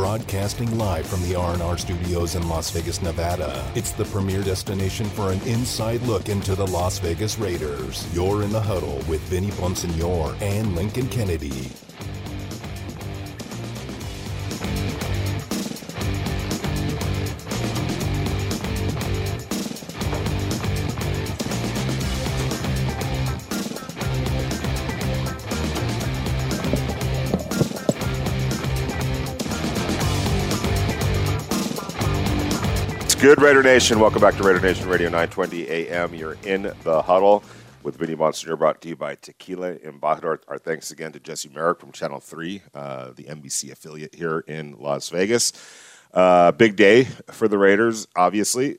broadcasting live from the R&R studios in Las Vegas, Nevada. It's the premier destination for an inside look into the Las Vegas Raiders. You're in the huddle with Vinny Bonsignore and Lincoln Kennedy. Good Raider Nation. Welcome back to Raider Nation Radio 920 AM. You're in the huddle with Vinny Bonsignore brought to you by Tequila Embajador. Our thanks again to Jesse Merrick from Channel 3, uh, the NBC affiliate here in Las Vegas. Uh, big day for the Raiders, obviously,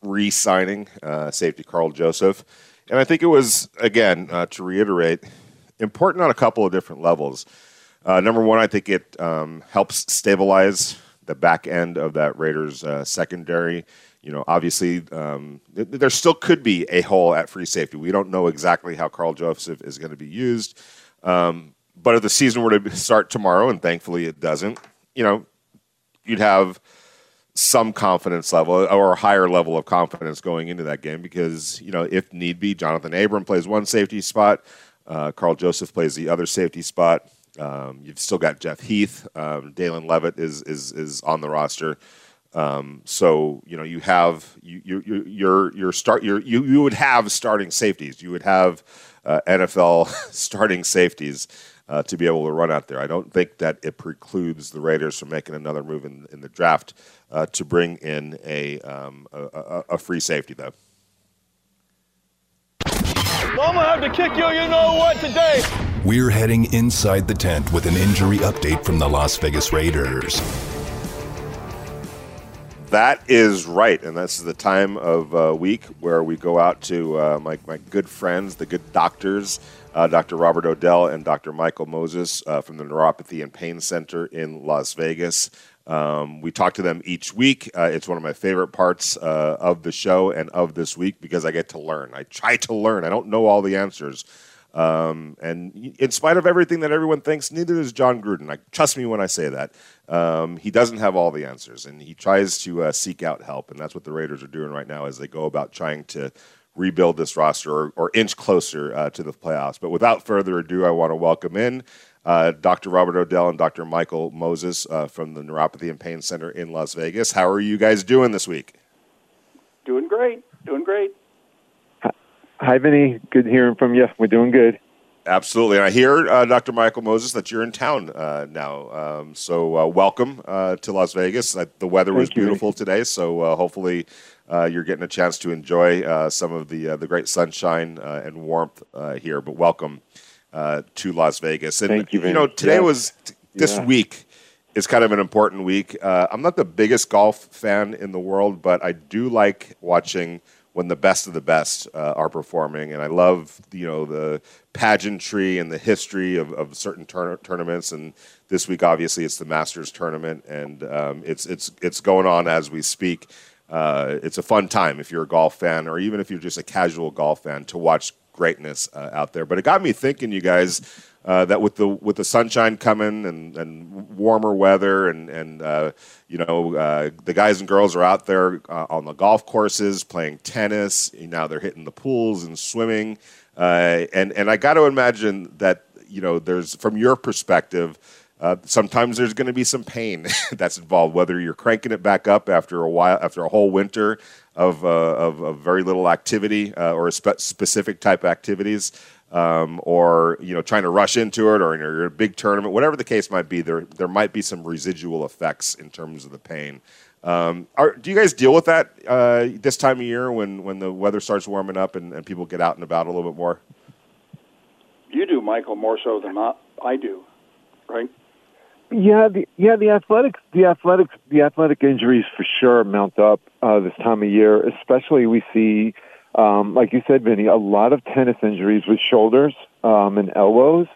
re signing uh, safety Karl Joseph. And I think it was, again, uh, to reiterate, important on a couple of different levels. Uh, number one, I think it um, helps stabilize the back end of that Raiders uh, secondary. You know, obviously, um, th- there still could be a hole at free safety. We don't know exactly how Karl Joseph is going to be used. Um, but if the season were to start tomorrow, and thankfully it doesn't, you know, you'd have some confidence level or a higher level of confidence going into that game because, you know, if need be, Johnathan Abram plays one safety spot, uh, Karl Joseph plays the other safety spot. Um, you've still got Jeff Heath. Um, Dallin Leavitt is is is on the roster. Um, so you know you have you you you you're start you you you would have starting safeties. You would have uh, NFL starting safeties uh, to be able to run out there. I don't think that it precludes the Raiders from making another move in, in the draft uh, to bring in a, um, a, a, a free safety though. Gonna have to kick you, you know what, today. We're heading inside the tent with an injury update from the Las Vegas Raiders. That is right, and this is the time of uh, week where we go out to uh, my, my good friends, the good doctors, uh, Dr. Robert Odell and Dr. Michael Moses uh, from the Neuropathy and Pain Center in Las Vegas. Um, we talk to them each week. Uh, it's one of my favorite parts uh, of the show and of this week because I get to learn. I try to learn. I don't know all the answers. Um, and in spite of everything that everyone thinks, neither does Jon Gruden. Like, trust me when I say that. Um, he doesn't have all the answers, and he tries to uh, seek out help, and that's what the Raiders are doing right now as they go about trying to rebuild this roster or, or inch closer uh, to the playoffs. But without further ado, I want to welcome in uh, Dr. Robert Odell and Dr. Michael Moses uh, from the Neuropathy and Pain Center in Las Vegas. How are you guys doing this week? Doing great. Doing great. Hi, Vinny. Good hearing from you. We're doing good. Absolutely. And I hear, uh, Dr. Michael Moses, that you're in town uh, now. Um, so uh, welcome uh, to Las Vegas. the weather was beautiful today, so uh, hopefully uh, you're getting a chance to enjoy some of the the great sunshine and warmth here. But welcome to Las Vegas. And Thank you, Vinny. you know, today yeah. was this yeah. week is kind of an important week. I'm not the biggest golf fan in the world, but I do like watching – when the best of the best uh, are performing. And I love you know the pageantry and the history of, of certain tur- tournaments. And this week, obviously, it's the Masters tournament, and um, it's it's it's going on as we speak. Uh, it's a fun time if you're a golf fan, or even if you're just a casual golf fan, to watch greatness uh, out there. But it got me thinking, you guys uh, that with the with the sunshine coming and, and warmer weather and and uh, you know uh, the guys and girls are out there uh, on the golf courses playing tennis. Now they're hitting the pools and swimming. Uh, and and I got to imagine that you know there's from your perspective. Uh, sometimes there's going to be some pain that's involved, whether you're cranking it back up after a while, after a whole winter of, of, of, very little activity or spe- specific type activities um, or you know trying to rush into it, or you're in a big tournament, whatever the case might be, there there might be some residual effects in terms of the pain. Um, are, do you guys deal with that uh, this time of year when, when the weather starts warming up and, and people get out and about a little bit more? You do, Michael, more so than I do, right? Yeah, the, yeah, the athletics, the athletics, the athletic injuries for sure mount up uh, this time of year. Especially, we see um, like you said, Vinny, a lot of tennis injuries with shoulders um, and elbows.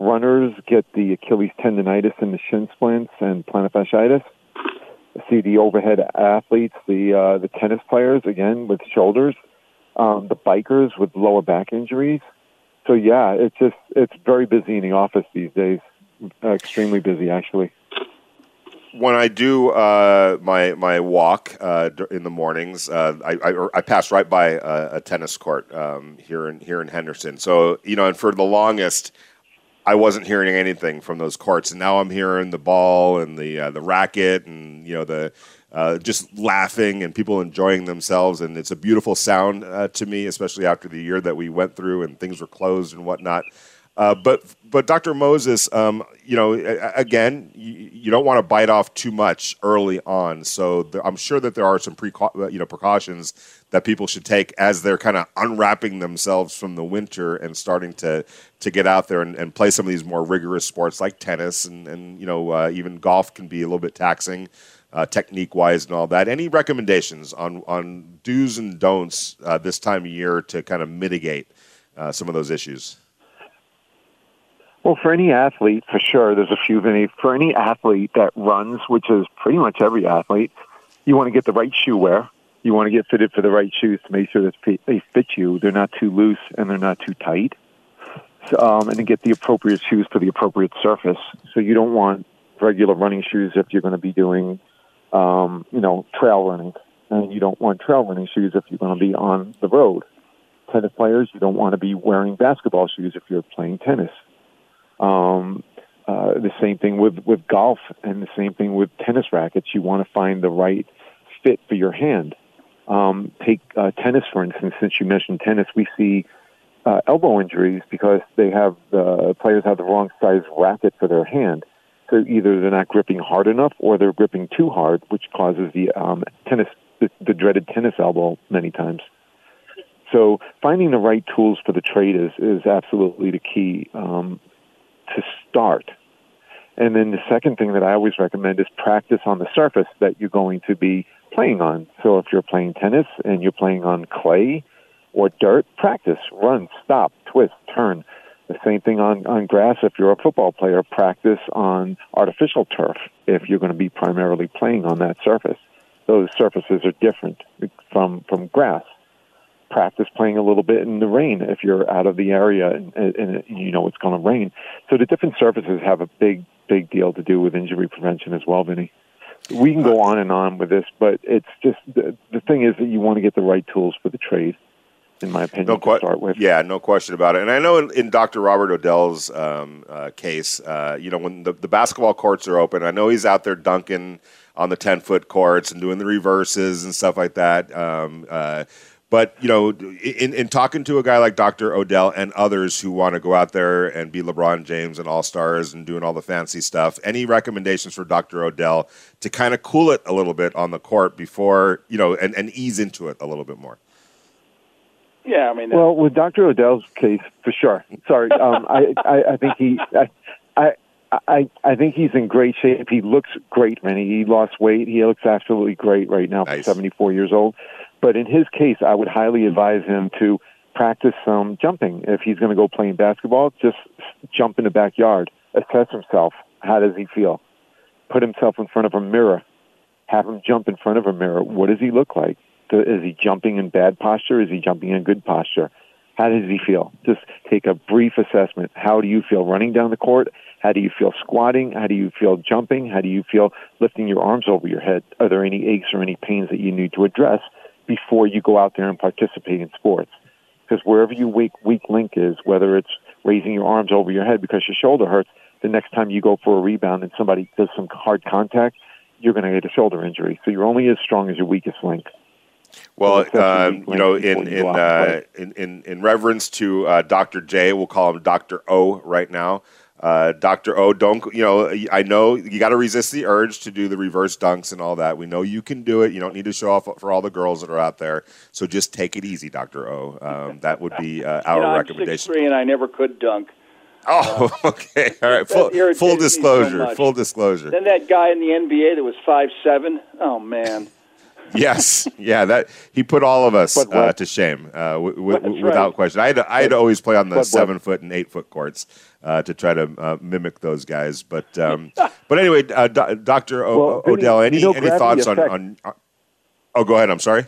Runners get the Achilles tendonitis and the shin splints and plantar fasciitis. See the overhead athletes, the uh, the tennis players again with shoulders, um, the bikers with lower back injuries. So yeah, it's just it's very busy in the office these days. Uh, extremely busy, actually. When I do uh, my my walk uh, in the mornings, uh, I, I, I pass right by a, a tennis court um, here in here in Henderson. So you know, and for the longest, I wasn't hearing anything from those courts, and now I'm hearing the ball and the uh, the racket and you know the uh, just laughing and people enjoying themselves, and it's a beautiful sound uh, to me, especially after the year that we went through and things were closed and whatnot. Uh, but but Dr. Moses, um, you know, again, you, you, don't want to bite off too much early on. So I'm sure that there are some preca- you know precautions that people should take as they're kind of unwrapping themselves from the winter and starting to to get out there and, and play some of these more rigorous sports like tennis and and you know uh, even golf can be a little bit taxing. Uh, technique wise and all that. Any recommendations on on do's and don'ts uh, this time of year to kind of mitigate uh, some of those issues? Well, for any athlete, for sure, there's a few. Vinny. For any athlete that runs, which is pretty much every athlete, you want to get the right shoe wear. You want to get fitted for the right shoes to make sure that they fit you. They're not too loose and they're not too tight. So, um, and to get the appropriate shoes for the appropriate surface. So you don't want regular running shoes if you're going to be doing, um, you know, trail running, and you don't want trail running shoes if you're going to be on the road. Tennis players, you don't want to be wearing basketball shoes if you're playing tennis. Um, uh, the same thing with, with golf and the same thing with tennis rackets. You want to find the right fit for your hand. Um, take uh, tennis, for instance, since you mentioned tennis, we see uh, elbow injuries because they have the players have the wrong size racket for their hand. So either they're not gripping hard enough or they're gripping too hard, which causes the um, tennis, the, the dreaded tennis elbow many times. So finding the right tools for the trade is, is absolutely the key. Um, to start. And then the second thing that I always recommend is practice on the surface that you're going to be playing on. So if you're playing tennis and you're playing on clay or dirt, practice, run, stop, twist, turn. The same thing on, on grass if you're a football player, practice on artificial turf if you're going to be primarily playing on that surface. Those surfaces are different from, from grass practice playing a little bit in the rain if you're out of the area and, and you know it's going to rain. So the different surfaces have a big, big deal to do with injury prevention as well, Vinny. We can go on and on with this, but it's just the, the thing is that you want to get the right tools for the trade. In my opinion, no que- to start with. Yeah, no question about it. And I know in, in Dr. Robert Odell's um, uh, case, uh, you know, when the, the basketball courts are open, I know he's out there dunking on the 10 foot courts and doing the reverses and stuff like that. Um, uh, but you know, in, in talking to a guy like Dr. Odell and others who want to go out there and be LeBron James and All Stars and doing all the fancy stuff, any recommendations for Dr. Odell to kind of cool it a little bit on the court before you know, and, and ease into it a little bit more? Yeah, I mean, well, with Dr. Odell's case, for sure. Sorry, um, I, I, I think he, I, I, I, I think he's in great shape. He looks great, man. He lost weight. He looks absolutely great right now nice. for 74 years old. But in his case, I would highly advise him to practice some jumping. If he's going to go playing basketball, just jump in the backyard, assess himself. How does he feel? Put himself in front of a mirror. Have him jump in front of a mirror. What does he look like? Is he jumping in bad posture? Is he jumping in good posture? How does he feel? Just take a brief assessment. How do you feel running down the court? How do you feel squatting? How do you feel jumping? How do you feel lifting your arms over your head? Are there any aches or any pains that you need to address? Before you go out there and participate in sports. Because wherever your weak, weak link is, whether it's raising your arms over your head because your shoulder hurts, the next time you go for a rebound and somebody does some hard contact, you're going to get a shoulder injury. So you're only as strong as your weakest link. Well, uh, you know, in in, uh, in, in in reverence to uh, Dr. J, we'll call him Dr. O right now. Uh, Dr. O, don't, you know, I know you got to resist the urge to do the reverse dunks and all that. We know you can do it. You don't need to show off for all the girls that are out there. So just take it easy, Dr. O. Um, that would be uh, our you know, recommendation. I'm 6'3 and I never could dunk. Oh, okay. All right. Full, full disclosure. So full disclosure. Then that guy in the NBA that was five seven. Oh, man yes, yeah, that he put all of us uh, to shame uh, w- w- without right. question. I had to, I had to always play on the seven foot and eight foot courts uh, to try to uh, mimic those guys. But um, but anyway, uh, Doctor o- well, Odell, any you know, any thoughts on, on, on? Oh, go ahead. I'm sorry.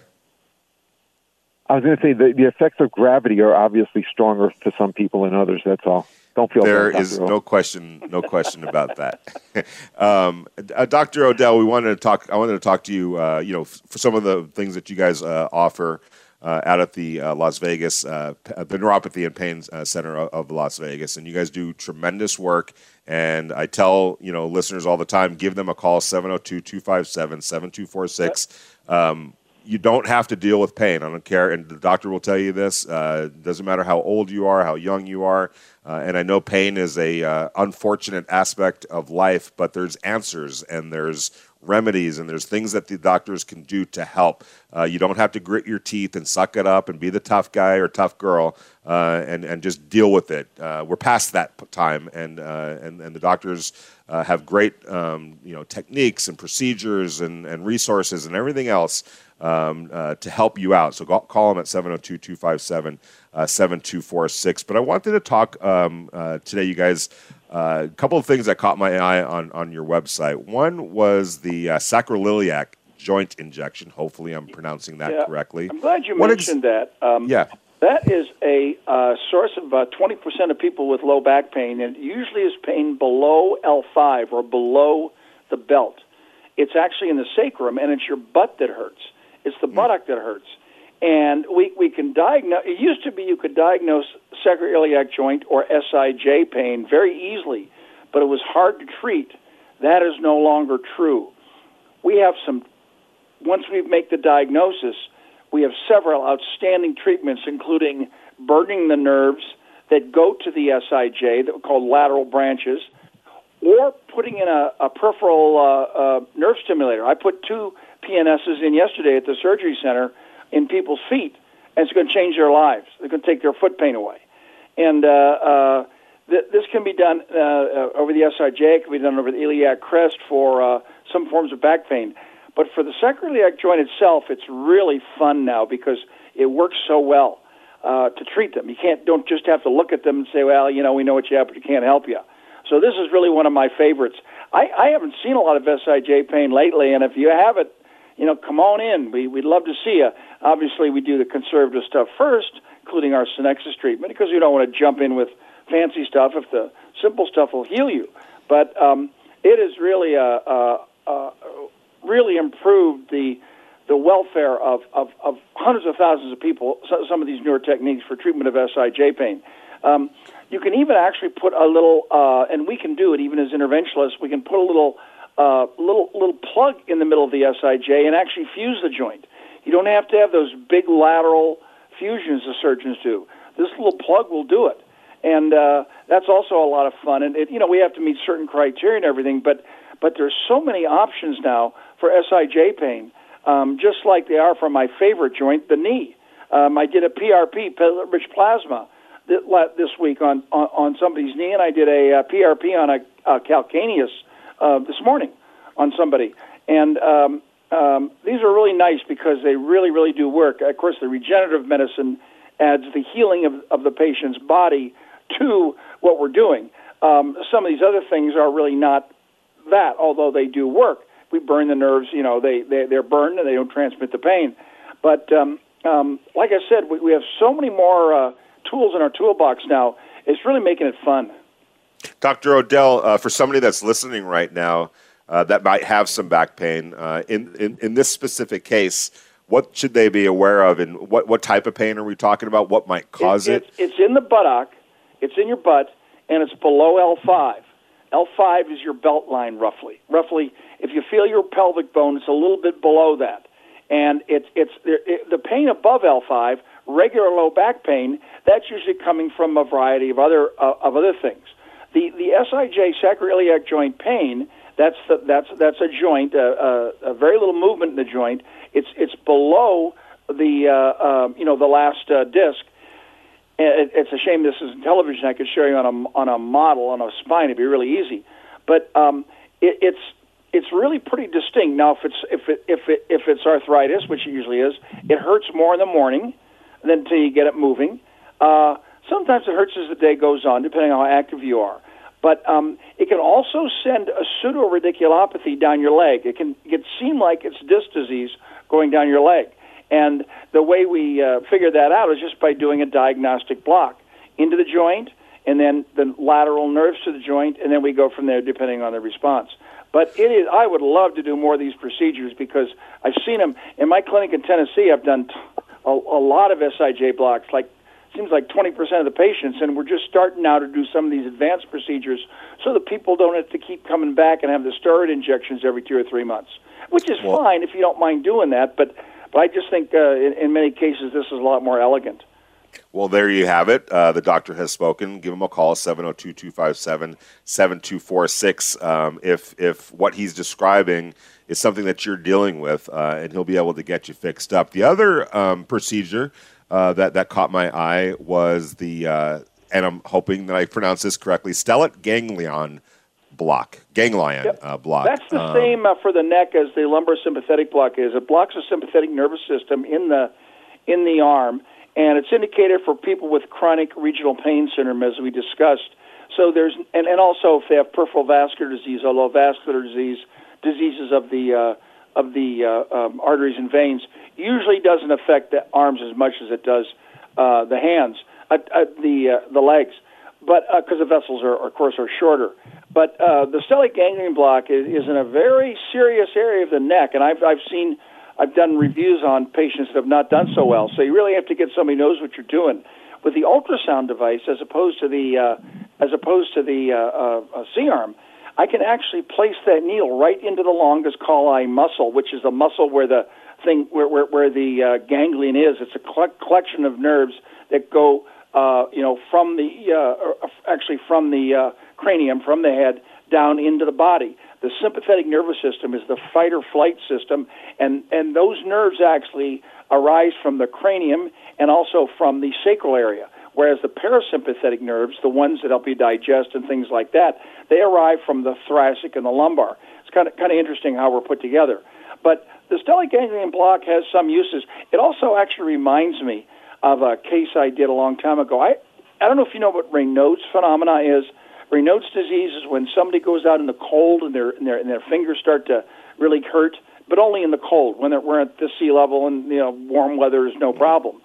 I was going to say the, the effects of gravity are obviously stronger to some people than others. That's all. Don't feel There bad, is no question, no question about that. um, uh, Dr. Odell, we wanted to talk. I wanted to talk to you. Uh, you know, f- for some of the things that you guys uh, offer uh, out at the uh, Las Vegas, uh, the Neuropathy and Pain uh, Center of, of Las Vegas, and you guys do tremendous work. And I tell you know listeners all the time, give them a call 702-257-7246. Um, you don't have to deal with pain. I don't care, and the doctor will tell you this. Uh, doesn't matter how old you are, how young you are, uh, and I know pain is a uh, unfortunate aspect of life, but there's answers and there's remedies and there's things that the doctors can do to help. Uh, you don't have to grit your teeth and suck it up and be the tough guy or tough girl uh, and and just deal with it. Uh, we're past that time, and uh, and and the doctors uh, have great um, you know techniques and procedures and, and resources and everything else um, uh, to help you out. So go, call them at 702 257 7246. But I wanted to talk um, today, you guys. Uh, a couple of things that caught my eye on, on your website. One was the uh, sacroiliac joint injection. Hopefully, I'm pronouncing that Yeah. correctly. I'm glad you What ex- mentioned that. Um, Yeah. That is a uh, source of about 20% of people with low back pain, and it usually is pain below L5 or below the belt. It's actually in the sacrum, and it's your butt that hurts. It's the buttock that hurts. And we, we can diagnose, it used to be you could diagnose sacroiliac joint or SIJ pain very easily, but it was hard to treat. That is no longer true. We have some once we make the diagnosis, we have several outstanding treatments, including burning the nerves that go to the SIJ, that are called lateral branches, or putting in a, a peripheral uh, uh, nerve stimulator. I put two PNSs in yesterday at the surgery center in people's feet, and it's going to change their lives. They're going to take their foot pain away. And uh, uh, th- this can be done uh, uh, over the SIJ, it can be done over the iliac crest for uh, some forms of back pain. But for the sacroiliac joint itself, it's really fun now because it works so well uh, to treat them. You can't don't just have to look at them and say, well, you know, we know what you have, but we can't help you. So this is really one of my favorites. I, I haven't seen a lot of SIJ pain lately, and if you have it, you know, come on in. We, we'd love to see you. Obviously, we do the conservative stuff first, including our Sanexas treatment, because we don't want to jump in with fancy stuff if the simple stuff will heal you. But um, it is really a, a, a really improved the the welfare of, of, of hundreds of thousands of people. So, some of these newer techniques for treatment of SIJ pain. Um, you can even actually put a little, uh, and we can do it even as interventionalists. We can put a little uh, little little plug in the middle of the SIJ and actually fuse the joint. You don't have to have those big lateral fusions the surgeons do. This little plug will do it, and uh, that's also a lot of fun. And it, you know we have to meet certain criteria and everything, but but there's so many options now for SIJ pain, um, just like they are for my favorite joint, the knee. Um, I did a PRP, rich plasma, this week on, on on somebody's knee, and I did a, uh PRP on a, a calcaneus uh, this morning on somebody. And um, um, these are really nice because they really, really do work. Of course, the regenerative medicine adds the healing of, of the patient's body to what we're doing. Um, some of these other things are really not that, although they do work. We burn the nerves, you know, they, they, they're burned and they don't transmit the pain. But um, um, like I said, we, we have so many more uh, tools in our toolbox now. It's really making it fun. Dr. Odell, uh, for somebody that's listening right now uh, that might have some back pain, uh, in, in, in this specific case, what should they be aware of, and what, what type of pain are we talking about? What might cause it? It's, it's in the buttock, it's in your butt, and it's below L5. L5 is your belt line, roughly. Roughly, if you feel your pelvic bone, it's a little bit below that. And it's, it's it, the pain above L5, regular low back pain, that's usually coming from a variety of other, uh, of other things. The, the SIJ sacroiliac joint pain, that's, the, that's, that's a joint, uh, uh, a very little movement in the joint. It's, it's below the, uh, uh, you know, the last uh, disc. It, it's a shame this isn't television. I could show you on a, on a model, on a spine. It'd be really easy. But um, it, it's, it's really pretty distinct. Now, if it's, if, it, if, it, if it's arthritis, which it usually is, it hurts more in the morning than until you get it moving. Uh, sometimes it hurts as the day goes on, depending on how active you are. But um, it can also send a pseudo-radiculopathy down your leg. It can, it can seem like it's disc disease going down your leg. And the way we uh, figure that out is just by doing a diagnostic block into the joint and then the lateral nerves to the joint, and then we go from there depending on the response. But it is. I would love to do more of these procedures because I've seen them in my clinic in Tennessee. I've done a, a lot of SIJ blocks, like seems like 20% of the patients, and we're just starting now to do some of these advanced procedures so that people don't have to keep coming back and have the steroid injections every two or three months, which is well, fine if you don't mind doing that. But but I just think uh, in, in many cases this is a lot more elegant. Well, there you have it. Uh, the doctor has spoken. Give him a call, 702 257 7246. Um, if if what he's describing is something that you're dealing with, uh, and he'll be able to get you fixed up. The other um, procedure uh, that, that caught my eye was the, uh, and I'm hoping that I pronounce this correctly, stellate ganglion block, ganglion yep. uh, block. That's the um, same uh, for the neck as the lumbar sympathetic block is. It blocks the sympathetic nervous system in the in the arm, and it's indicated for people with chronic regional pain syndrome, as we discussed. So there's and, and also if they have peripheral vascular disease or low vascular disease, diseases of the uh, of the uh, um, arteries and veins, usually doesn't affect the arms as much as it does uh, the hands, uh, uh, the uh, the legs, but because the vessels are, of course, are shorter. But the stellate ganglion block is, is in a very serious area of the neck, and I've I've seen. I've done reviews on patients that have not done so well. So you really have to get somebody who knows what you're doing. With the ultrasound device, as opposed to the uh, as opposed to the uh, uh, C-arm, I can actually place that needle right into the longus colli muscle, which is the muscle where the thing where where, where the uh, ganglion is. It's a collection of nerves that go, uh, you know, from the uh, actually from the uh, cranium, from the head down into the body. The sympathetic nervous system is the fight or flight system, and and those nerves actually arise from the cranium and also from the sacral area. Whereas the parasympathetic nerves, the ones that help you digest and things like that, they arrive from the thoracic and the lumbar. It's kind of kind of interesting how we're put together. But the stellate ganglion block has some uses. It also actually reminds me of a case I did a long time ago. I I don't know if you know what Raynaud's phenomena is. Raynaud's disease is when somebody goes out in the cold and their and their and their fingers start to really hurt, but only in the cold. When they're, we're at the sea level and you know warm weather is no problem.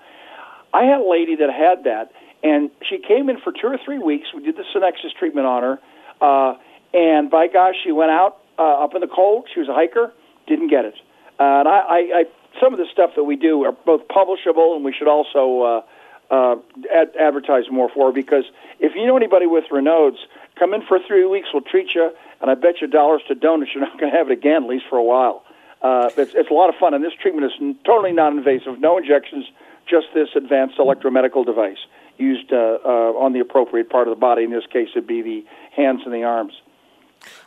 I had a lady that had that, and she came in for two or three weeks. We did the Sanexas treatment on her, uh, and by gosh, she went out uh, up in the cold. She was a hiker, didn't get it. Uh, and I, I, I, some of the stuff that we do are both publishable, and we should also uh, uh, ad- advertise more for. Because if you know anybody with Raynaud's, come in for three weeks. We'll treat you, and I bet you dollars to donuts you're not going to have it again, at least for a while. Uh, it's, it's a lot of fun, and this treatment is totally non-invasive, no injections, just this advanced electromedical device used uh, uh, on the appropriate part of the body. In this case, it'd be the hands and the arms.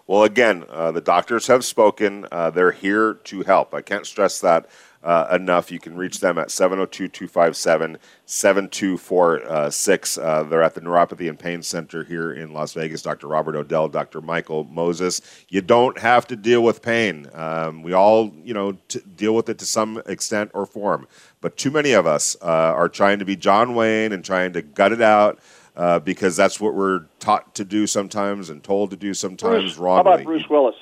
Well, again, uh, the doctors have spoken. Uh, they're here to help. I can't stress that uh, enough. You can reach them at 702 257 7246. Uh, they're at the Neuropathy and Pain Center here in Las Vegas. Dr. Robert Odell, Dr. Michael Moses. You don't have to deal with pain. Um, we all, you know, t- deal with it to some extent or form. But too many of us uh, are trying to be John Wayne and trying to gut it out uh, because that's what we're taught to do sometimes and told to do sometimes Bruce, wrongly. How about Bruce Willis?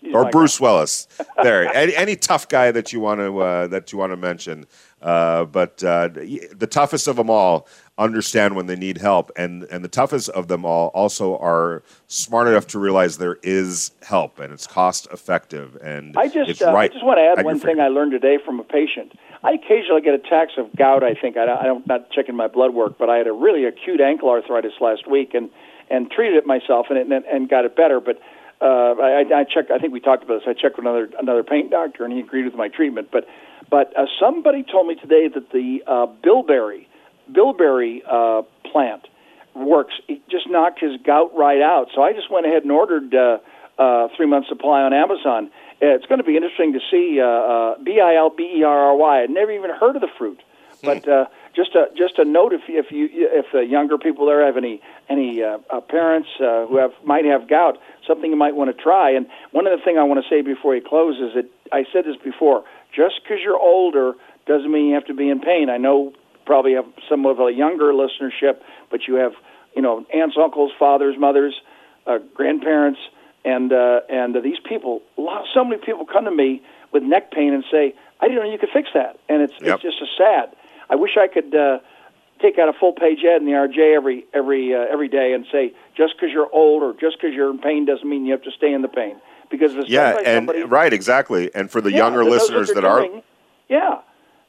He's or Bruce guy. Willis. there, any, any, tough guy that you want to uh, that you want to mention. Uh, but uh, the toughest of them all understand when they need help, and and the toughest of them all also are smart enough to realize there is help and it's cost effective and I just it's right I just want to add one thing I learned today from a patient. I occasionally get attacks of gout. I think I, I'm not checking my blood work, but I had a really acute ankle arthritis last week and and treated it myself and and, and got it better. But uh, I, I checked. I think we talked about this. I checked with another another pain doctor, and he agreed with my treatment. But but uh, somebody told me today that the uh, bilberry bilberry uh, plant works. It just knocked his gout right out. So I just went ahead and ordered uh, uh, three months supply on Amazon it's going to be interesting to see uh, uh, B I L B E R R Y. I'd never even heard of the fruit, hmm. but uh, just a just a note if if you if the younger people there have any any uh, uh, parents uh, who have might have gout, something you might want to try. And one of the things I want to say before you close is that I said this before. Just because you're older doesn't mean you have to be in pain. I know probably have some of a younger listenership, but you have you know aunts, uncles, fathers, mothers, uh, grandparents and uh, and uh, these people, so many people come to me with neck pain and say, "I didn't know you could fix that," and it's yep. it's just a sad. I wish I could uh, take out a full page ad in the RJ every every uh, every day and say just because you're old or just because you're in pain doesn't mean you have to stay in the pain. Because if it's Yeah, by and somebody, right, exactly. And for the yeah, younger that knows what listeners that are, doing, yeah,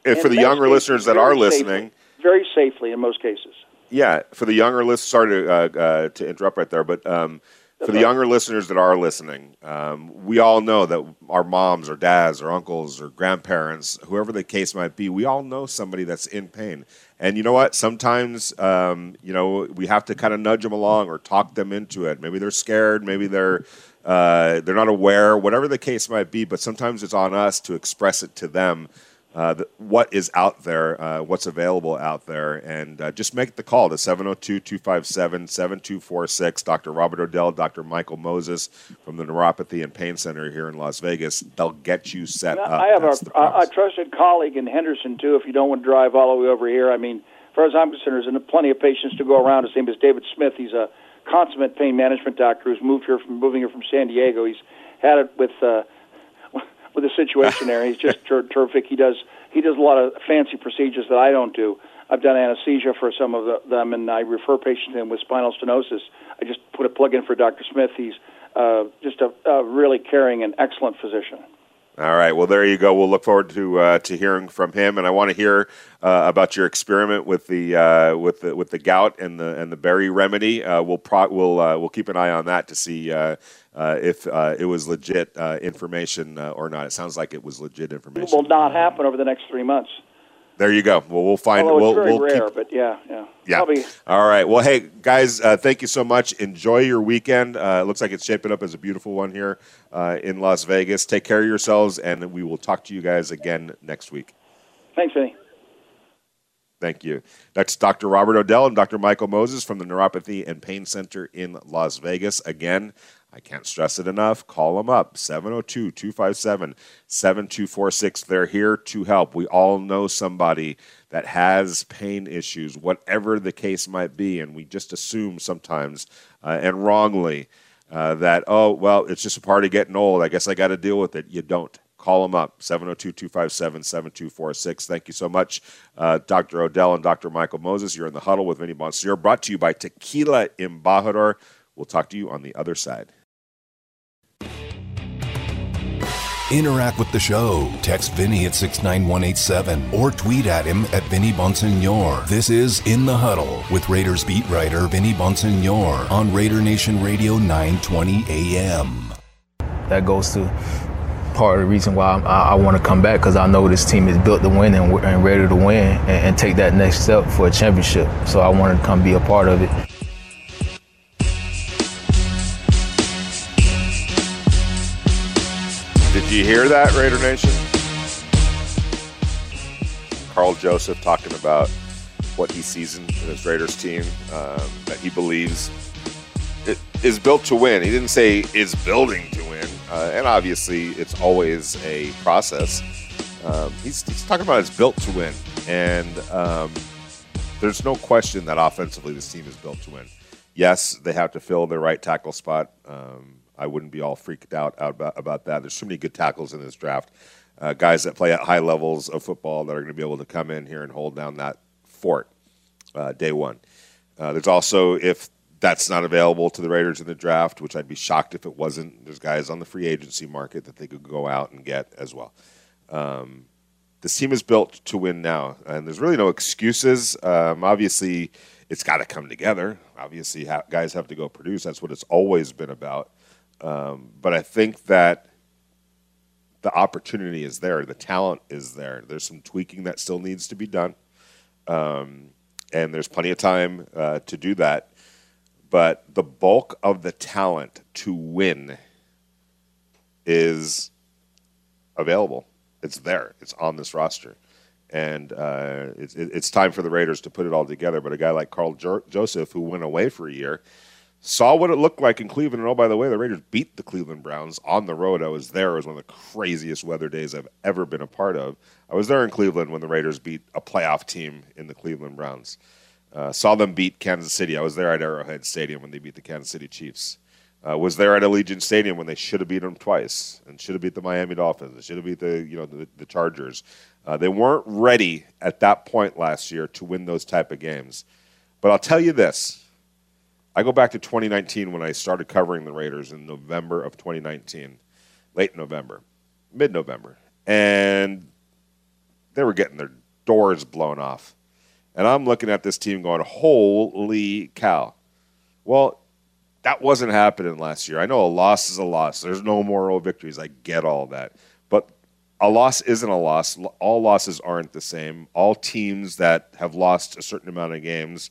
and for the younger listeners that are very safely. listening, very safely in most cases. Yeah, for the younger listeners, sorry to, uh, uh, to interrupt right there, but um, for the younger listeners that are listening, um, we all know that our moms or dads or uncles or grandparents, whoever the case might be, we all know somebody that's in pain. And you know what? Sometimes, um, you know, we have to kind of nudge them along or talk them into it. Maybe they're scared. Maybe they're uh, they're not aware. Whatever the case might be, but sometimes it's on us to express it to them uh, the, what is out there, uh, what's available out there, and uh, just make the call to 702 257 7246. Dr. Robert Odell, Dr. Michael Moses from the Neuropathy and Pain Center here in Las Vegas. They'll get you set Now, up. I have a, a, a trusted colleague in Henderson too. If you don't want to drive all the way over here, I mean, as far as I'm concerned, there's plenty of patients to go around. His name is David Smith. He's a consummate pain management doctor who's moved here from moving here from San Diego. He's had it with uh, with the situation there. He's just ter- terrific. He does he does a lot of fancy procedures that I don't do. I've done anesthesia for some of the, them, and I refer patients in with spinal stenosis. I just put a plug in for Dr. Smith. He's uh, just a, a really caring and excellent physician. All right. Well, there you go. We'll look forward to uh, to hearing from him, and I want to hear uh, about your experiment with the uh, with the with the gout and the and the berry remedy. Uh, we'll pro- we'll uh, we'll keep an eye on that to see uh, uh, if uh, it was legit uh, information uh, or not. It sounds like it was legit information. It will not happen over the next three months. There you go. Well, we'll find. Although we'll, it's very we'll rare, keep- but yeah, yeah. yeah. Probably, All right. Well, hey guys, uh, thank you so much. Enjoy your weekend. Uh, it looks like it's shaping up as a beautiful one here uh, in Las Vegas. Take care of yourselves, and we will talk to you guys again next week. thanks, Vinny. Thank you. That's Dr. Robert Odell and Dr. Michael Moses from the Neuropathy and Pain Center in Las Vegas. Again, I can't stress it enough. Call them up 702 257 7246. They're here to help. We all know somebody that has pain issues, whatever the case might be, and we just assume sometimes uh, and wrongly uh, that, oh, well, it's just a part of getting old. I guess I got to deal with it. You don't. Call them up, 702 257 7246. Thank you so much, uh, Dr. Odell and Dr. Michael Moses. You're in the huddle with Vinny Bonsignore, brought to you by Tequila Embajador. We'll talk to you on the other side. Interact with the show. Text Vinny at 69187 or tweet at him at Vinny Bonsignore. This is In the Huddle with Raiders beat writer Vinny Bonsignore on Raider Nation Radio 920 AM. that goes to part of the reason why I, I want to come back because I know this team is built to win and, and ready to win and, and take that next step for a championship. So I want to come be a part of it. Did you hear that, Raider Nation? Karl Joseph talking about what he sees in this Raiders team um, that he believes it is built to win. He didn't say is building to win, uh, and obviously it's always a process. Um, he's, he's talking about it's built to win, and um, there's no question that offensively this team is built to win. Yes, they have to fill their right tackle spot. Um, I wouldn't be all freaked out about, about that. There's so many good tackles in this draft. Uh, guys that play at high levels of football that are going to be able to come in here and hold down that fort uh, day one. Uh, there's also, if that's not available to the Raiders in the draft, which I'd be shocked if it wasn't, there's guys on the free agency market that they could go out and get as well. Um, this team is built to win now, and there's really no excuses. Um, obviously, it's got to come together. Obviously, ha- guys have to go produce. That's what it's always been about. Um, but I think that the opportunity is there, the talent is there. There's some tweaking that still needs to be done, um, and there's plenty of time uh, to do that. But the bulk of the talent to win is available. It's there. It's on this roster, and uh, it's, it's time for the Raiders to put it all together. But a guy like Karl jo- Joseph, who went away for a year, saw what it looked like in Cleveland. And oh, by the way, the Raiders beat the Cleveland Browns on the road. I was there. It was one of the craziest weather days I've ever been a part of. I was there in Cleveland when the Raiders beat a playoff team in the Cleveland Browns. Uh, saw them beat Kansas City. I was there at Arrowhead Stadium when they beat the Kansas City Chiefs. Uh, was there at Allegiant Stadium when they should have beat them twice and should have beat the Miami Dolphins. They should have beat the you know the, the Chargers. Uh, they weren't ready at that point last year to win those type of games. But I'll tell you this: I go back to 2019 when I started covering the Raiders in November of 2019, late November, mid November, and they were getting their doors blown off. And I'm looking at this team going, holy cow. Well, that wasn't happening last year. I know a loss is a loss. There's no moral victories. I get all that. But a loss isn't a loss. All losses aren't the same. All teams that have lost a certain amount of games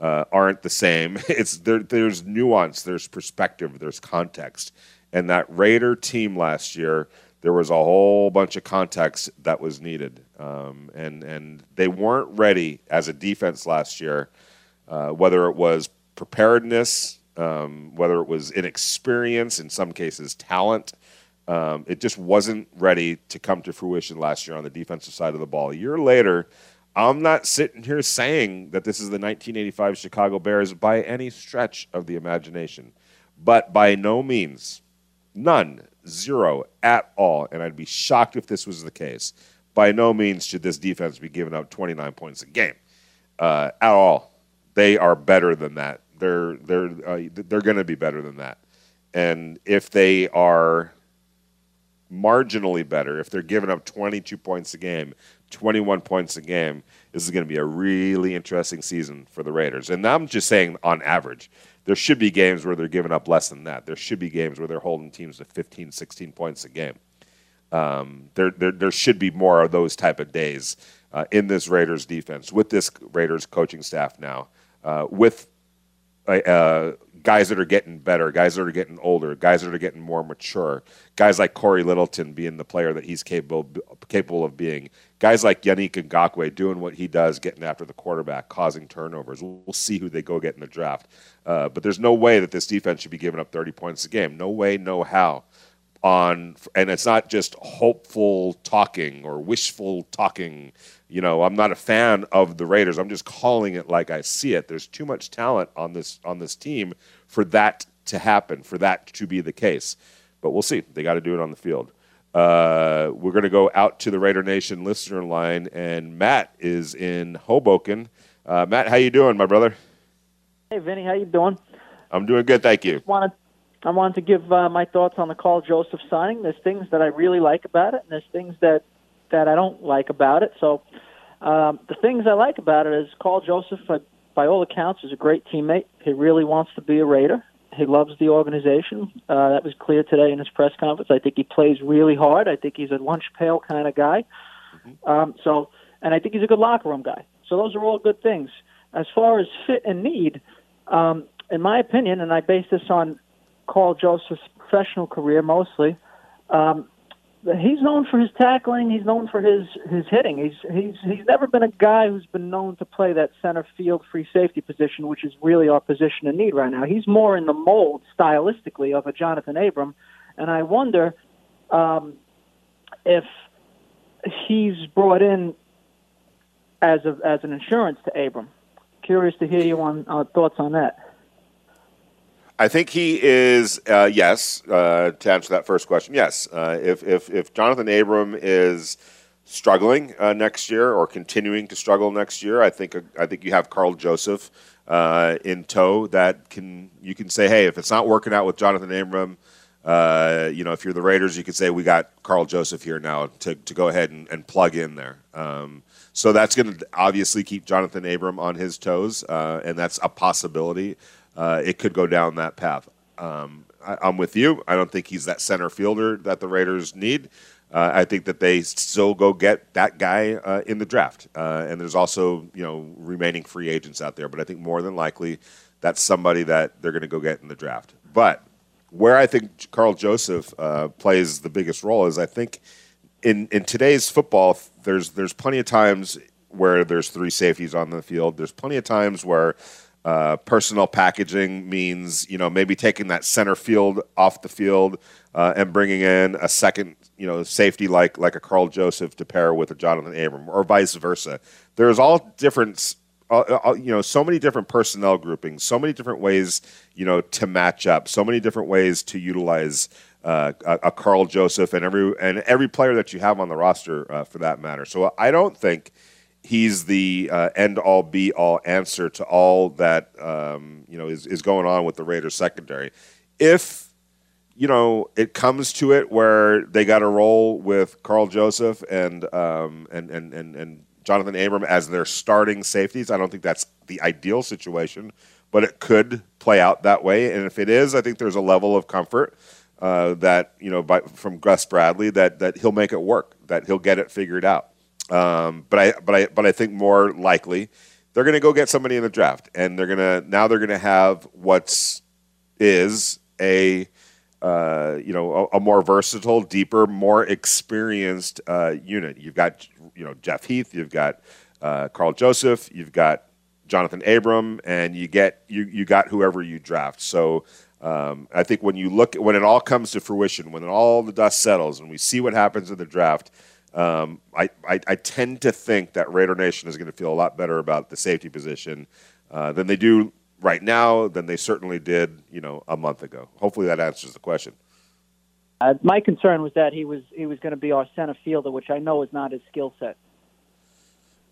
uh, aren't the same. It's there, there's nuance, there's perspective, there's context. And that Raider team last year, there was a whole bunch of context that was needed, um, and and they weren't ready as a defense last year. Uh, whether it was preparedness, um, whether it was inexperience, in some cases talent, um, it just wasn't ready to come to fruition last year on the defensive side of the ball. A year later, I'm not sitting here saying that this is the 1985 Chicago Bears by any stretch of the imagination, but by no means, none, zero at all. And I'd be shocked if this was the case. By no means should this defense be giving up 29 points a game uh, at all. They are better than that. They're they're uh, they're going to be better than that. And if they are marginally better, if they're giving up 22 points a game, 21 points a game, this is going to be a really interesting season for the Raiders. And I'm just saying on average. There should be games where they're giving up less than that. There should be games where they're holding teams to 15, 16 points a game. Um, there, there, there should be more of those type of days uh, in this Raiders defense with this Raiders coaching staff now, uh, with uh, guys that are getting better, guys that are getting older, guys that are getting more mature, guys like Cory Littleton being the player that he's capable capable of being, guys like Yannick Ngakoue doing what he does, getting after the quarterback, causing turnovers. We'll, we'll see who they go get in the draft. Uh, but there's no way that this defense should be giving up 30 points a game. No way, no how. On and it's not just hopeful talking or wishful talking. You know, I'm not a fan of the Raiders. I'm just calling it like I see it. There's too much talent on this on this team for that to happen, for that to be the case. But we'll see. They got to do it on the field. Uh, we're going to go out to the Raider Nation listener line, and Matt is in Hoboken. Uh, Matt, how you doing, my brother? Hey, Vinny, how you doing? I'm doing good, thank you. Wanted, I wanted to give uh, my thoughts on the Karl Joseph signing. There's things that I really like about it, and there's things that that I don't like about it. So, um, the things I like about it is Karl Joseph, uh, by all accounts, is a great teammate. He really wants to be a Raider. He loves the organization. Uh, that was clear today in his press conference. I think he plays really hard. I think he's a lunch pail kind of guy. Mm-hmm. Um, so, and I think he's a good locker room guy. So those are all good things. As far as fit and need, um, in my opinion, and I base this on Karl Joseph's professional career mostly, um, he's known for his tackling. He's known for his his hitting. He's he's he's never been a guy who's been known to play that center field free safety position, which is really our position in need right now. He's more in the mold stylistically of a Johnathan Abram, and I wonder um, if he's brought in as a as an insurance to Abram. Curious to hear you on uh, thoughts on that. I think he is uh, yes. Uh, to answer that first question, yes. Uh, if if if Johnathan Abram is struggling uh, next year or continuing to struggle next year, I think I think you have Karl Joseph uh, in tow that can you can say, hey, if it's not working out with Johnathan Abram. Uh, you know, if you're the Raiders, you could say we got Karl Joseph here now to, to go ahead and, and plug in there. Um, so that's going to obviously keep Johnathan Abram on his toes, and that's a possibility uh, it could go down that path. Um, I, am with you. I don't think he's that center fielder that the Raiders need. Uh, I think that they still go get that guy uh, in the draft. Uh, and there's also you know remaining free agents out there, but I think more than likely that's somebody that they're going to go get in the draft. But where I think Karl Joseph uh, plays the biggest role is I think in in today's football, there's there's plenty of times where there's three safeties on the field. There's plenty of times where uh, personal packaging means you know maybe taking that center field off the field uh, and bringing in a second you know safety like like a Karl Joseph to pair with a Johnathan Abram or vice versa. There's all different uh, uh, you know, so many different personnel groupings, so many different ways, you know, to match up, so many different ways to utilize uh, a, a Karl Joseph and every and every player that you have on the roster uh, for that matter. So I don't think he's the uh, end all be all answer to all that um, you know is, is going on with the Raiders secondary. If you know it comes to it where they got to roll with Karl Joseph and um, and, and and and Johnathan Abram as their starting safeties, I don't think that's the ideal situation, but it could play out that way. And if it is, I think there's a level of comfort uh, that you know by, from Gus Bradley that that he'll make it work, that he'll get it figured out. Um, but I but I but I think more likely they're going to go get somebody in the draft, and they're gonna now they're going to have what's is a uh, you know a, a, more versatile, deeper, more experienced uh, unit. You've got you know Jeff Heath, you've got uh, Karl Joseph, you've got Johnathan Abram, and you get you you got whoever you draft. So um, I think when you look when it all comes to fruition, when all the dust settles, and we see what happens in the draft, um, I, I, I tend to think that Raider Nation is going to feel a lot better about the safety position uh, than they do right now than they certainly did you know a month ago. Hopefully that answers the question. Uh, my concern was that he was he was going to be our center fielder, which I know is not his skill set.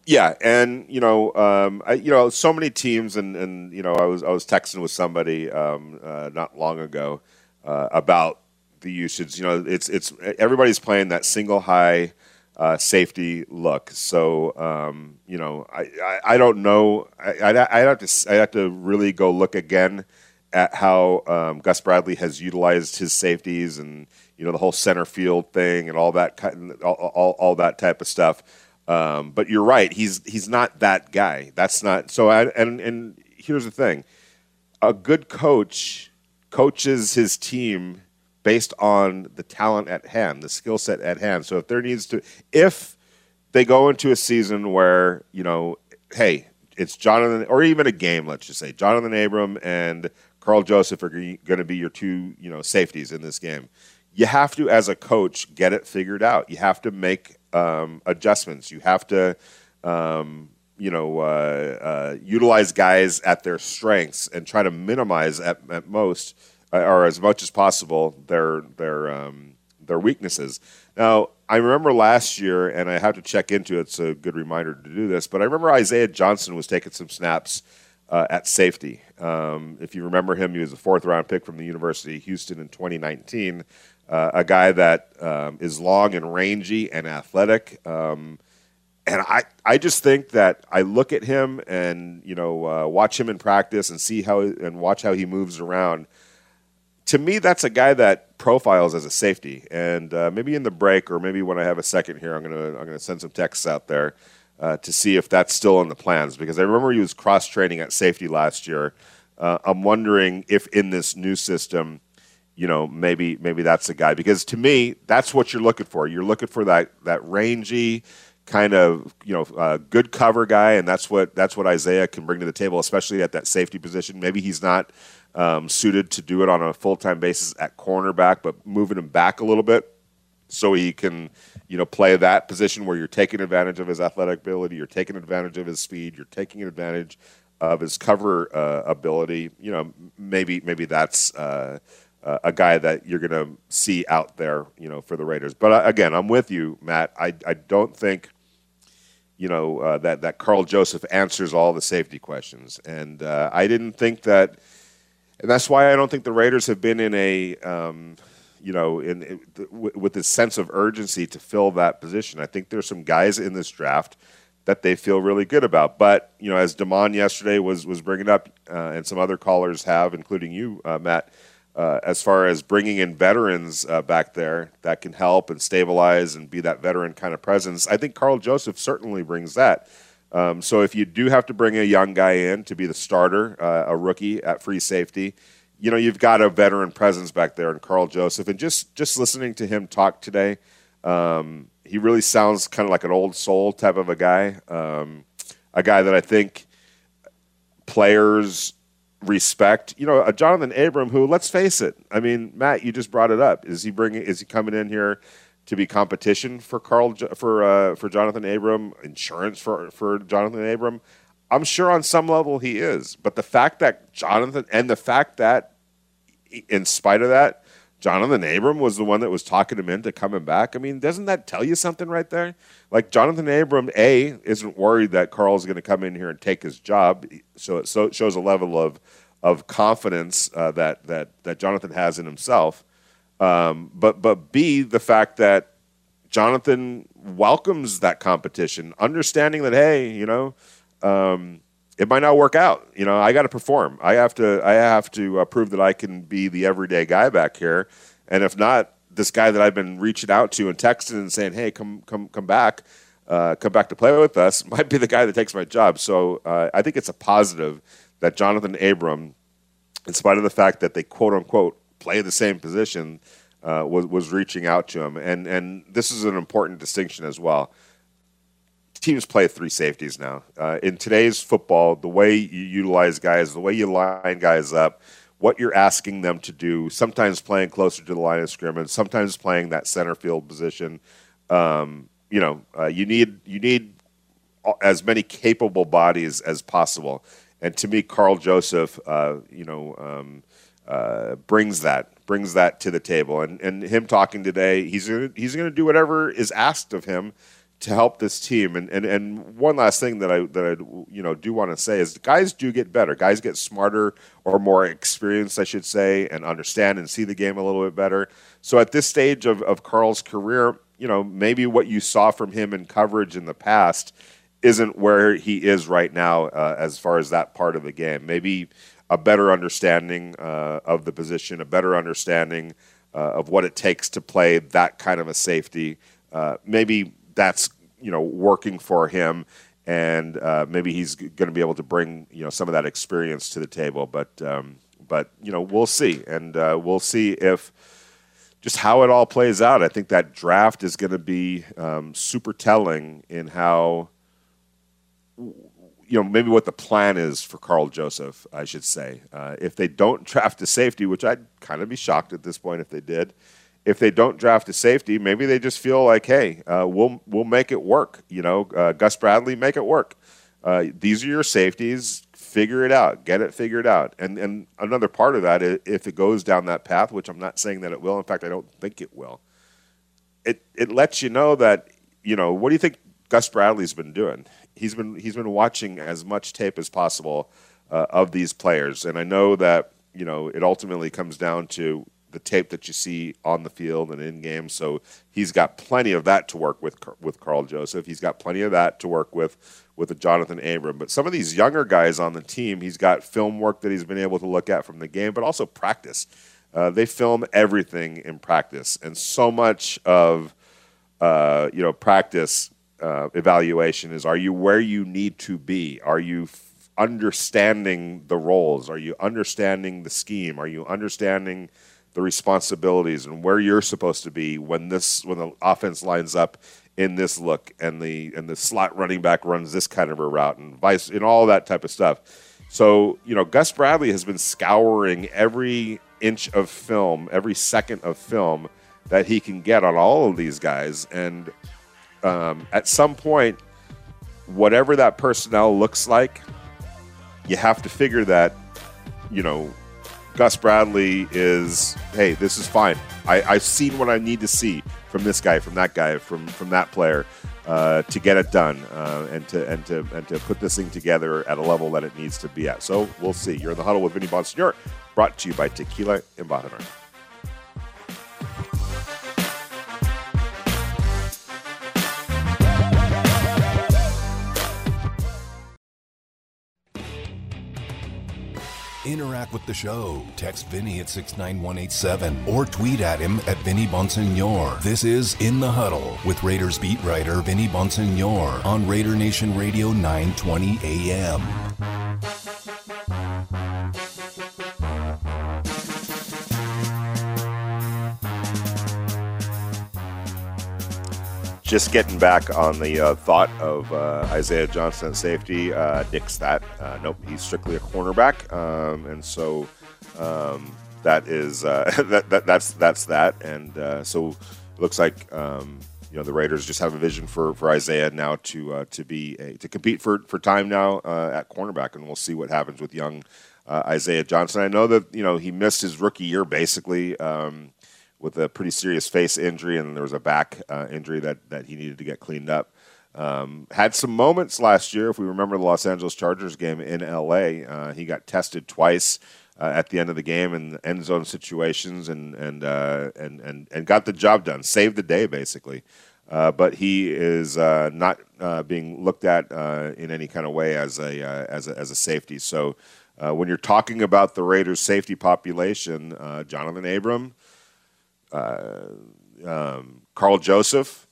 Yeah, and you know, um, I, you know, so many teams, and, and you know, I was I was texting with somebody um, uh, not long ago uh, about the usage. You know, it's it's everybody's playing that single high uh, safety look. So um, you know, I, I, I don't know. I I have to I have to really go look again at how um, Gus Bradley has utilized his safeties and you know the whole center field thing and all that all, all, all that type of stuff. Um, but you're right. He's he's not that guy. That's not so. I, and and here's the thing: a good coach coaches his team based on the talent at hand, the skill set at hand. So if there needs to, if they go into a season where you know, hey, it's Johnathan, or even a game, let's just say Johnathan Abram and Karl Joseph are going to be your two, you know, safeties in this game. You have to, as a coach, get it figured out. You have to make um, adjustments. You have to, um, you know, uh, uh, utilize guys at their strengths and try to minimize at, at most or as much as possible their their um, their weaknesses. Now, I remember last year, and I have to check into it. It's a good reminder to do this. But I remember Isaiah Johnson was taking some snaps uh, at safety. Um, if you remember him, he was a fourth round pick from the University of Houston in 2019 uh, a guy that um, is long and rangy and athletic. Um, and I, I just think that I look at him and you know uh, watch him in practice and see how and watch how he moves around. To me, that's a guy that profiles as a safety. And uh, maybe in the break, or maybe when I have a second here, I'm gonna I'm gonna send some texts out there uh, to see if that's still in the plans because I remember he was cross training at safety last year. Uh, I'm wondering if in this new system you know, maybe maybe that's the guy because to me, that's what you're looking for. You're looking for that that rangy kind of you know uh, good cover guy, and that's what that's what Isaiah can bring to the table, especially at that safety position. Maybe he's not um, suited to do it on a full time basis at cornerback, but moving him back a little bit so he can you know play that position where you're taking advantage of his athletic ability, you're taking advantage of his speed, you're taking advantage of his cover uh, ability. You know, maybe maybe that's. Uh, uh, a guy that you're going to see out there, you know, for the Raiders. But uh, again, I'm with you, Matt. I, I don't think, you know, uh, that that Karl Joseph answers all the safety questions, and I didn't think that, and that's why I don't think the Raiders have been in a, um, you know, in, in with this sense of urgency to fill that position. I think there's some guys in this draft that they feel really good about. But you know, as Damon yesterday was was bringing up, uh, and some other callers have, including you, uh, Matt uh, as far as bringing in veterans uh, back there that can help and stabilize and be that veteran kind of presence. I think Karl Joseph certainly brings that. Um, so if you do have to bring a young guy in to be the starter, uh, a rookie at free safety, you know you've got a veteran presence back there in Karl Joseph. And just just listening to him talk today, um, he really sounds kind of like an old soul type of a guy, um, a guy that I think players respect. You know, a Johnathan Abram, who let's face it, I mean, Matt, you just brought it up. Is he bringing? Is he coming in here to be competition for Karl for uh, for Johnathan Abram? Insurance for for Johnathan Abram? I'm sure on some level he is. But the fact that Johnathan and the fact that in spite of that, Johnathan Abram was the one that was talking him into coming back. I mean, doesn't that tell you something right there? Like Johnathan Abram, A, isn't worried that Karl's going to come in here and take his job. So it, so shows a level of of confidence uh, that that that Johnathan has in himself. Um, but but B, the fact that Johnathan welcomes that competition, understanding that hey, you know, um, it might not work out. You know, I got to perform. I have to. I have to uh, prove that I can be the everyday guy back here. And if not, this guy that I've been reaching out to and texting and saying, "Hey, come, come, come back, uh, come back to play with us," might be the guy that takes my job. So uh, I think it's a positive that Johnathan Abram, in spite of the fact that they quote unquote play the same position, uh, was was reaching out to him. And and this is an important distinction as well teams play three safeties now. Uh, in today's football, the way you utilize guys, the way you line guys up, what you're asking them to do, sometimes playing closer to the line of scrimmage, sometimes playing that center field position. Um, you know, uh, you need you need as many capable bodies as possible. And to me, Karl Joseph, uh, you know, um, uh, brings that brings that to the table. And and him talking today, he's gonna, he's going to do whatever is asked of him to help this team. And, and and one last thing that I that I you know do want to say is guys do get better. Guys get smarter or more experienced, I should say, and understand and see the game a little bit better. So at this stage of, of Karl's career, you know, maybe what you saw from him in coverage in the past isn't where he is right now uh, as far as that part of the game. Maybe a better understanding uh, of the position, a better understanding uh, of what it takes to play that kind of a safety. Uh, maybe that's you know working for him, and uh, maybe he's going to be able to bring you know some of that experience to the table. But um, but you know we'll see, and uh, we'll see if just how it all plays out. I think that draft is going to be um, super telling in how you know maybe what the plan is for Karl Joseph. I should say uh, if they don't draft a safety, which I'd kind of be shocked at this point if they did if they don't draft a safety, maybe they just feel like, hey, uh, we'll we'll make it work. You know, uh, Gus Bradley, make it work. Uh, these are your safeties. Figure it out. Get it figured out. And and another part of that, if it goes down that path, which I'm not saying that it will. In fact, I don't think it will. It it lets you know that you know what do you think Gus Bradley's been doing? He's been he's been watching as much tape as possible uh, of these players, and I know that you know it ultimately comes down to the tape that you see on the field and in game. So he's got plenty of that to work with with Karl Joseph. He's got plenty of that to work with with a Johnathan Abram. But some of these younger guys on the team, he's got film work that he's been able to look at from the game, but also practice. Uh, they film everything in practice, and so much of uh, you know practice uh, evaluation is: Are you where you need to be? Are you f- understanding the roles? Are you understanding the scheme? Are you understanding the responsibilities and where you're supposed to be when this when the offense lines up in this look and the and the slot running back runs this kind of a route and vice and all that type of stuff. So, you know, Gus Bradley has been scouring every inch of film, every second of film that he can get on all of these guys. And um, at some point, whatever that personnel looks like, you have to figure that, you know, Gus Bradley is, hey, this is fine. I, I've seen what I need to see from this guy, from that guy, from from that player uh, to get it done uh, and to and to and to put this thing together at a level that it needs to be at. So we'll see. You're in the huddle with Vinny Bonsignore, brought to you by Tequila Embajador. Interact with the show. Text Vinny at 69187 or tweet at him at Vinny Bonsignore. This is In the Huddle with Raiders beat writer Vinny Bonsignore on Raider Nation Radio 920 AM. Just getting back on the uh, thought of uh, Isaiah Johnson at safety. Uh, Nick's that. Uh, nope, he's strictly a cornerback, um, and so um, that is uh, that, that, that's that's that. And uh, so it looks like um, you know the Raiders just have a vision for, for Isaiah now to to be a, to compete for, for time now at cornerback, and we'll see what happens with young Isaiah Johnson. I know that you know he missed his rookie year basically um, with a pretty serious face injury, and there was a back uh, injury that that he needed to get cleaned up. Um, had some moments last year. If we remember the Los Angeles Chargers game in LA, uh, he got tested twice uh, at the end of the game in end zone situations and and uh, and and and got the job done, saved the day basically. Uh, but he is uh, not being looked at in any kind of way as a as a as a safety. So when you're talking about the Raiders' safety population, Johnathan Abram, um, Karl Joseph,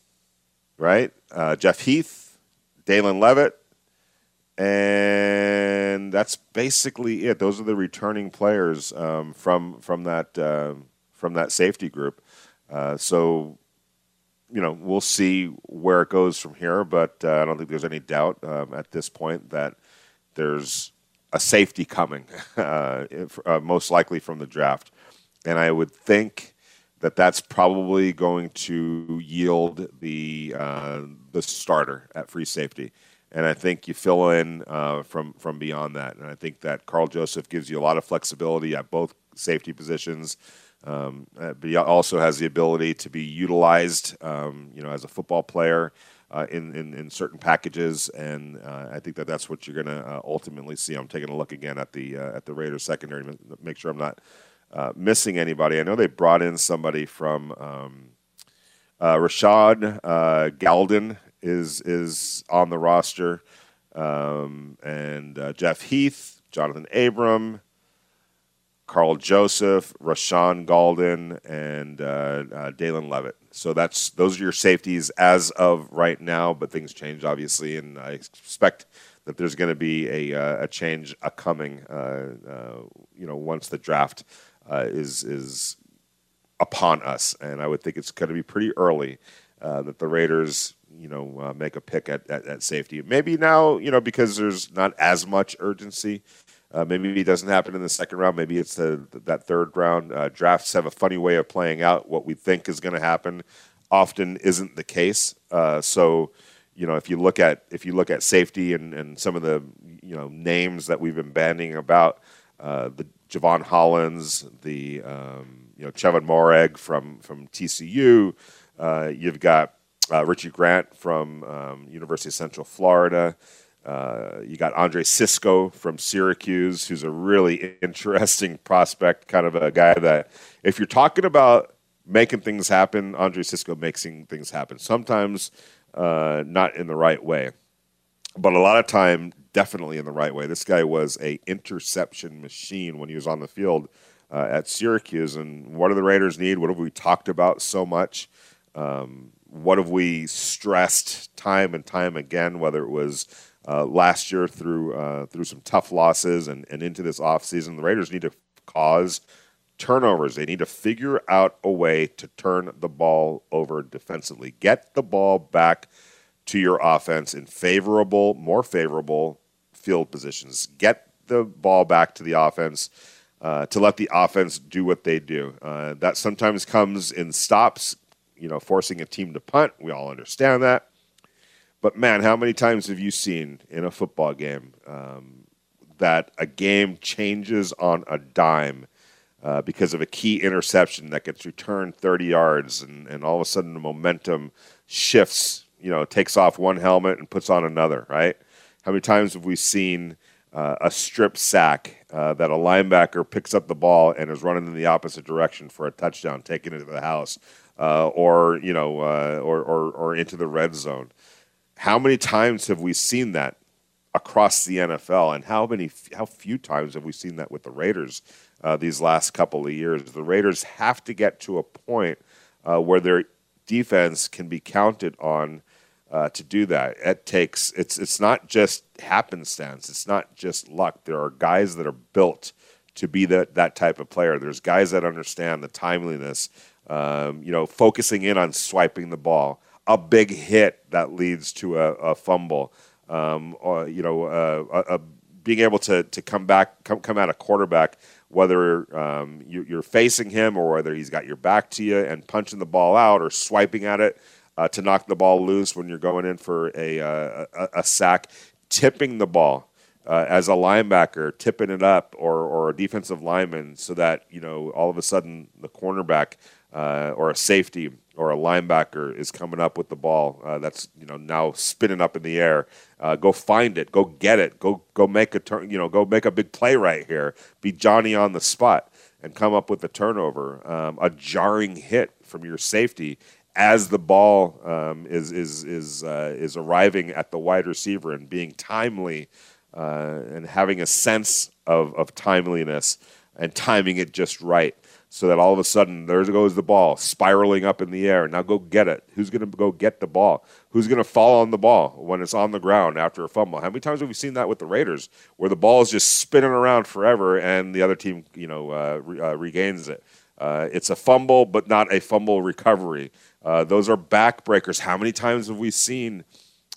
right? Jeff Heath, Dallin Leavitt, and that's basically it. Those are the returning players um, from from that uh, from that safety group. Uh, so, you know, we'll see where it goes from here. But uh, I don't think there's any doubt um, at this point that there's a safety coming, uh, if, uh, most likely from the draft, and I would think that that's probably going to yield the uh, the starter at free safety and I think you fill in uh, from from beyond that. And I think that Karl Joseph gives you a lot of flexibility at both safety positions, um, uh, but he also has the ability to be utilized, um, you know, as a football player. Uh, in, in, in certain packages, and uh, I think that that's what you're going to uh, ultimately see. I'm taking a look again at the uh, at the Raiders secondary, make sure I'm not missing anybody. I know they brought in somebody from um, Rashaan Gaulden is is on the roster, um, and uh, Jeff Heath, Johnathan Abram, Karl Joseph, Rashaan Gaulden, and uh, uh, Dallin Leavitt. So that's those are your safeties as of right now, but things change obviously, and I expect that there's going to be a, uh, a change a coming. Uh, uh, you know, once the draft uh, is is upon us, and I would think it's going to be pretty early that the Raiders you know, uh, make a pick at, at, at, safety. Maybe now, you know, because there's not as much urgency. Uh, maybe it doesn't happen in the second round. Maybe it's the, that third round. Uh, drafts have a funny way of playing out. What we think is going to happen often isn't the case. Uh, so, you know, if you look at if you look at safety and, and some of the you know names that we've been bandying about, uh, the Jevon Holland, the um, you know Trevon Moehrig from from TCU. Uh, you've got uh, Richie Grant from um, University of Central Florida. Uh, you got Andre Cisco from Syracuse, who's a really interesting prospect, kind of a guy that, if you're talking about making things happen, Andre Cisco making things happen. Sometimes uh, not in the right way, but a lot of time definitely in the right way. This guy was a interception machine when he was on the field uh, at Syracuse. And what do the Raiders need? What have we talked about so much? Um, what have we stressed time and time again, whether it was uh, last year through uh, through some tough losses and, and into this offseason, the Raiders need to cause turnovers. They need to figure out a way to turn the ball over defensively. Get the ball back to your offense in favorable, more favorable field positions. Get the ball back to the offense. Uh, to let the offense do what they do. Uh, that sometimes comes in stops, you know, forcing a team to punt. We all understand that. But man, how many times have you seen in a football game um, that a game changes on a dime uh, because of a key interception that gets returned 30 yards, and, and all of a sudden the momentum shifts, you know, takes off one helmet and puts on another, right? How many times have we seen uh, a strip sack uh, that a linebacker picks up the ball and is running in the opposite direction for a touchdown, taking it to the house? uh, or you know, uh, or, or or into the red zone. How many times have we seen that across the NFL, and how many how few times have we seen that with the Raiders uh, these last couple of years? The Raiders have to get to a point uh, where their defense can be counted on. Uh, to do that. It takes it's it's not just happenstance. It's not just luck. There are guys that are built to be that that type of player. There's guys that understand the timeliness um, you know, focusing in on swiping the ball, a big hit that leads to a, a fumble, um, or you know, uh, a, a being able to to come back, come come at a quarterback, whether um, you, are facing him or whether he's got your back to you and punching the ball out or swiping at it. uh, to knock the ball loose when you're going in for a, uh, a, a sack, tipping the ball. Uh, as a linebacker, tipping it up, or, or a defensive lineman, so that you know all of a sudden the cornerback uh, or a safety or a linebacker is coming up with the ball uh, that's you know now spinning up in the air. Uh, go find it. Go get it. Go go make a turn. You know, go make a big play right here. Be Johnny on the spot and come up with a turnover, um, a jarring hit from your safety as the ball um, is is is uh, is arriving at the wide receiver and being timely uh, and having a sense of of timeliness and timing it just right so that all of a sudden there goes the ball spiraling up in the air. Now go get it. Who's going to go get the ball? Who's going to fall on the ball when it's on the ground after a fumble? How many times have we seen that with the Raiders, where the ball is just spinning around forever and the other team, you know, uh, re- uh, regains it? Uh, it's a fumble, but not a fumble recovery. Uh, those are backbreakers. How many times have we seen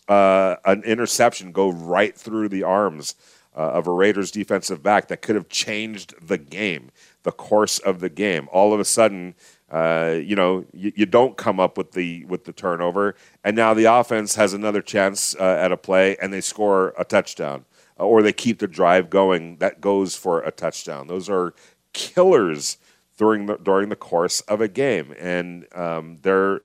uh, an interception go right through the arms uh, of a Raiders defensive back that could have changed the game? The course of the game. All of a sudden, uh, you know, you, you, don't come up with the with the turnover, and now the offense has another chance uh, at a play, and they score a touchdown, uh, or they keep the drive going that goes for a touchdown. Those are killers during the during the course of a game, and um, there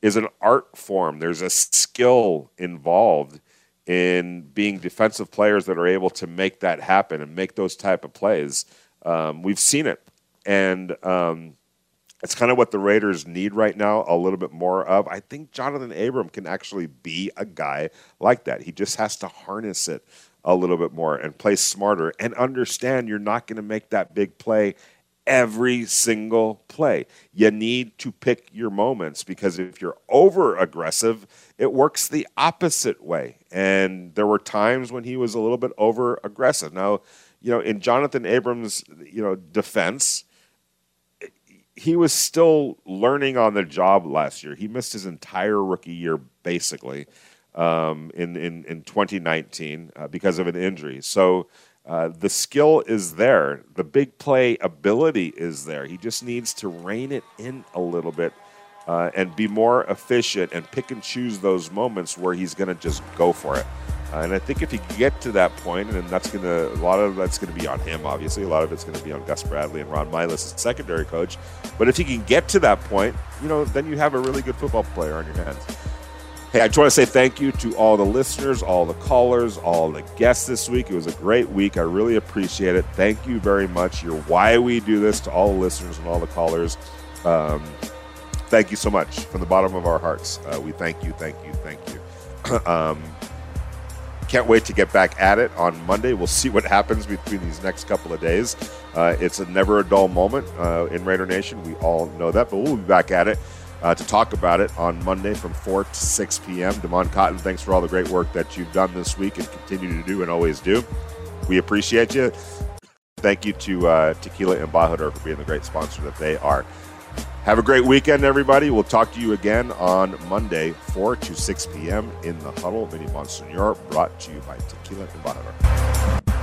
is an art form. There's a skill involved in being defensive players that are able to make that happen and make those type of plays. Um, we've seen it, and um, it's kind of what the Raiders need right now. A little bit more of. I think Johnathan Abram can actually be a guy like that. He just has to harness it a little bit more and play smarter and understand you're not going to make that big play every single play. You need to pick your moments because if you're over aggressive, it works the opposite way. And there were times when he was a little bit over aggressive. Now, you know, in Johnathan Abrams, you know, defense, he was still learning on the job last year. He missed his entire rookie year basically um, in, in in 2019 uh, because of an injury. So. Uh, the skill is there. The big play ability is there. He just needs to rein it in a little bit uh, and be more efficient and pick and choose those moments where he's going to just go for it. Uh, and I think if you get to that point, and that's going to, a lot of that's going to be on him, obviously. A lot of it's going to be on Gus Bradley and Ron Milus, as secondary coach. But if he can get to that point, you know, then you have a really good football player on your hands. Hey, I just want to say thank you to all the listeners, all the callers, all the guests this week. It was a great week. I really appreciate it. Thank you very much. You're why we do this to all the listeners and all the callers. Um, thank you so much from the bottom of our hearts. Uh, we thank you, thank you, thank you. um, can't wait to get back at it on Monday. We'll see what happens between these next couple of days. Uh, it's a never a dull moment uh, in Raider Nation. We all know that, but we'll be back at it uh, to talk about it on Monday from 4 to 6 p.m. Damon Cotton, thanks for all the great work that you've done this week and continue to do and always do. We appreciate you. Thank you to uh, Tequila Embajador for being the great sponsor that they are. Have a great weekend, everybody. We'll talk to you again on Monday, 4 to 6 p.m. in the huddle. Vinny Bonsignore, brought to you by Tequila Embajador.